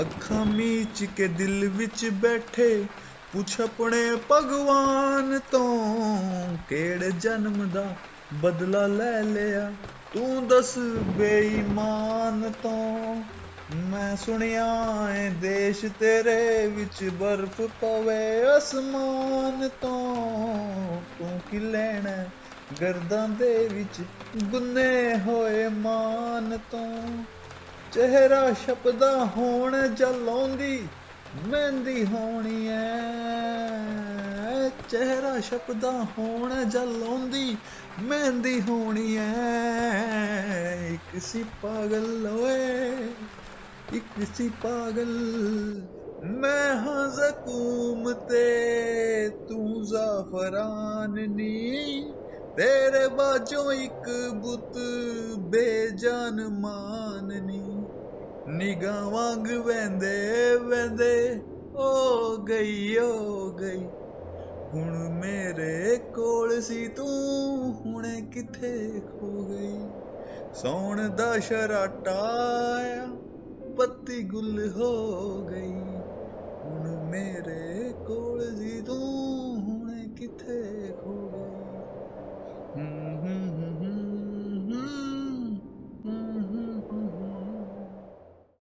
ਅੱਖਾਂ ਮੀਚ ਕੇ ਦਿਲ ਵਿੱਚ ਬੈਠੇ। ਪੁੱਛ ਆਪਣੇ ਭਗਵਾਨ ਤੋਂ, ਕਿਹੜੇ ਜਨਮ ਦਾ ਬਦਲਾ ਲੈ ਲਿਆ? ਤੂੰ ਦੱਸ ਬੇਈਮਾਨ ਤੋਂ। ਮੈਂ ਸੁਣਿਆ ਏ ਦੇਸ਼ ਤੇਰੇ ਵਿੱਚ ਬਰਫ਼ ਪਵੇ ਅਸਮਾਨ ਤੋਂ। ਤੂੰ ਕੀ ਲੈਣਾ ਗਰਦਾਂ ਦੇ ਵਿੱਚ ਗੁੰਨੇ ਹੋਏ ਮਾਨ ਤੋਂ? ਚਿਹਰਾ ਛਪਦਾ ਹੋਣ ਜਲਾਉਂਦੀ, ਮਹਿੰਦੀ ਹੋਣੀ ਐ। ਚਿਹਰਾ ਛਪਦਾ ਹੋਣ ਜਲਾਉਂਦੀ, ਮਹਿੰਦੀ ਹੋਣੀ ਐ। ਇੱਕ ਸੀ ਪਾਗਲ ਓਏ, ਇੱਕ ਸੀ ਪਾਗਲ। ਮੈਂ ਹਾਂ ਜ਼ਕੂਮ ਤੇ, ਤੂੰ ਜ਼ਾਫਰਾਨ ਨੀ। ਤੇਰੇ ਬਾਝੋਂ ਇੱਕ ਬੁੱਤ ਬੇਜਾਨ ਮਾਨਨੀ ਨਿਗਾਹ ਵਾਂਗ ਵੰਦੇ ਵੰਦੇ ਓ ਗਈ ਓ ਗਈ। ਹੁਣ ਮੇਰੇ ਕੋਲ ਸੀ ਤੂੰ, ਹੁਣੇ ਕਿੱਥੇ ਖੋ ਗਈ? ਸੌਣ ਦਾ ਸ਼ਰਾਟਾ ਆਇਆ, ਬੱਤੀ ਗੁੱਲ ਹੋ ਗਈ। ਹੁਣ ਮੇਰੇ ਕੋਲ ਸੀ ਤੂੰ, ਹੁਣੇ ਕਿੱਥੇ ਖੋ ਗਈ? ਹੂੰ ਹੂੰ।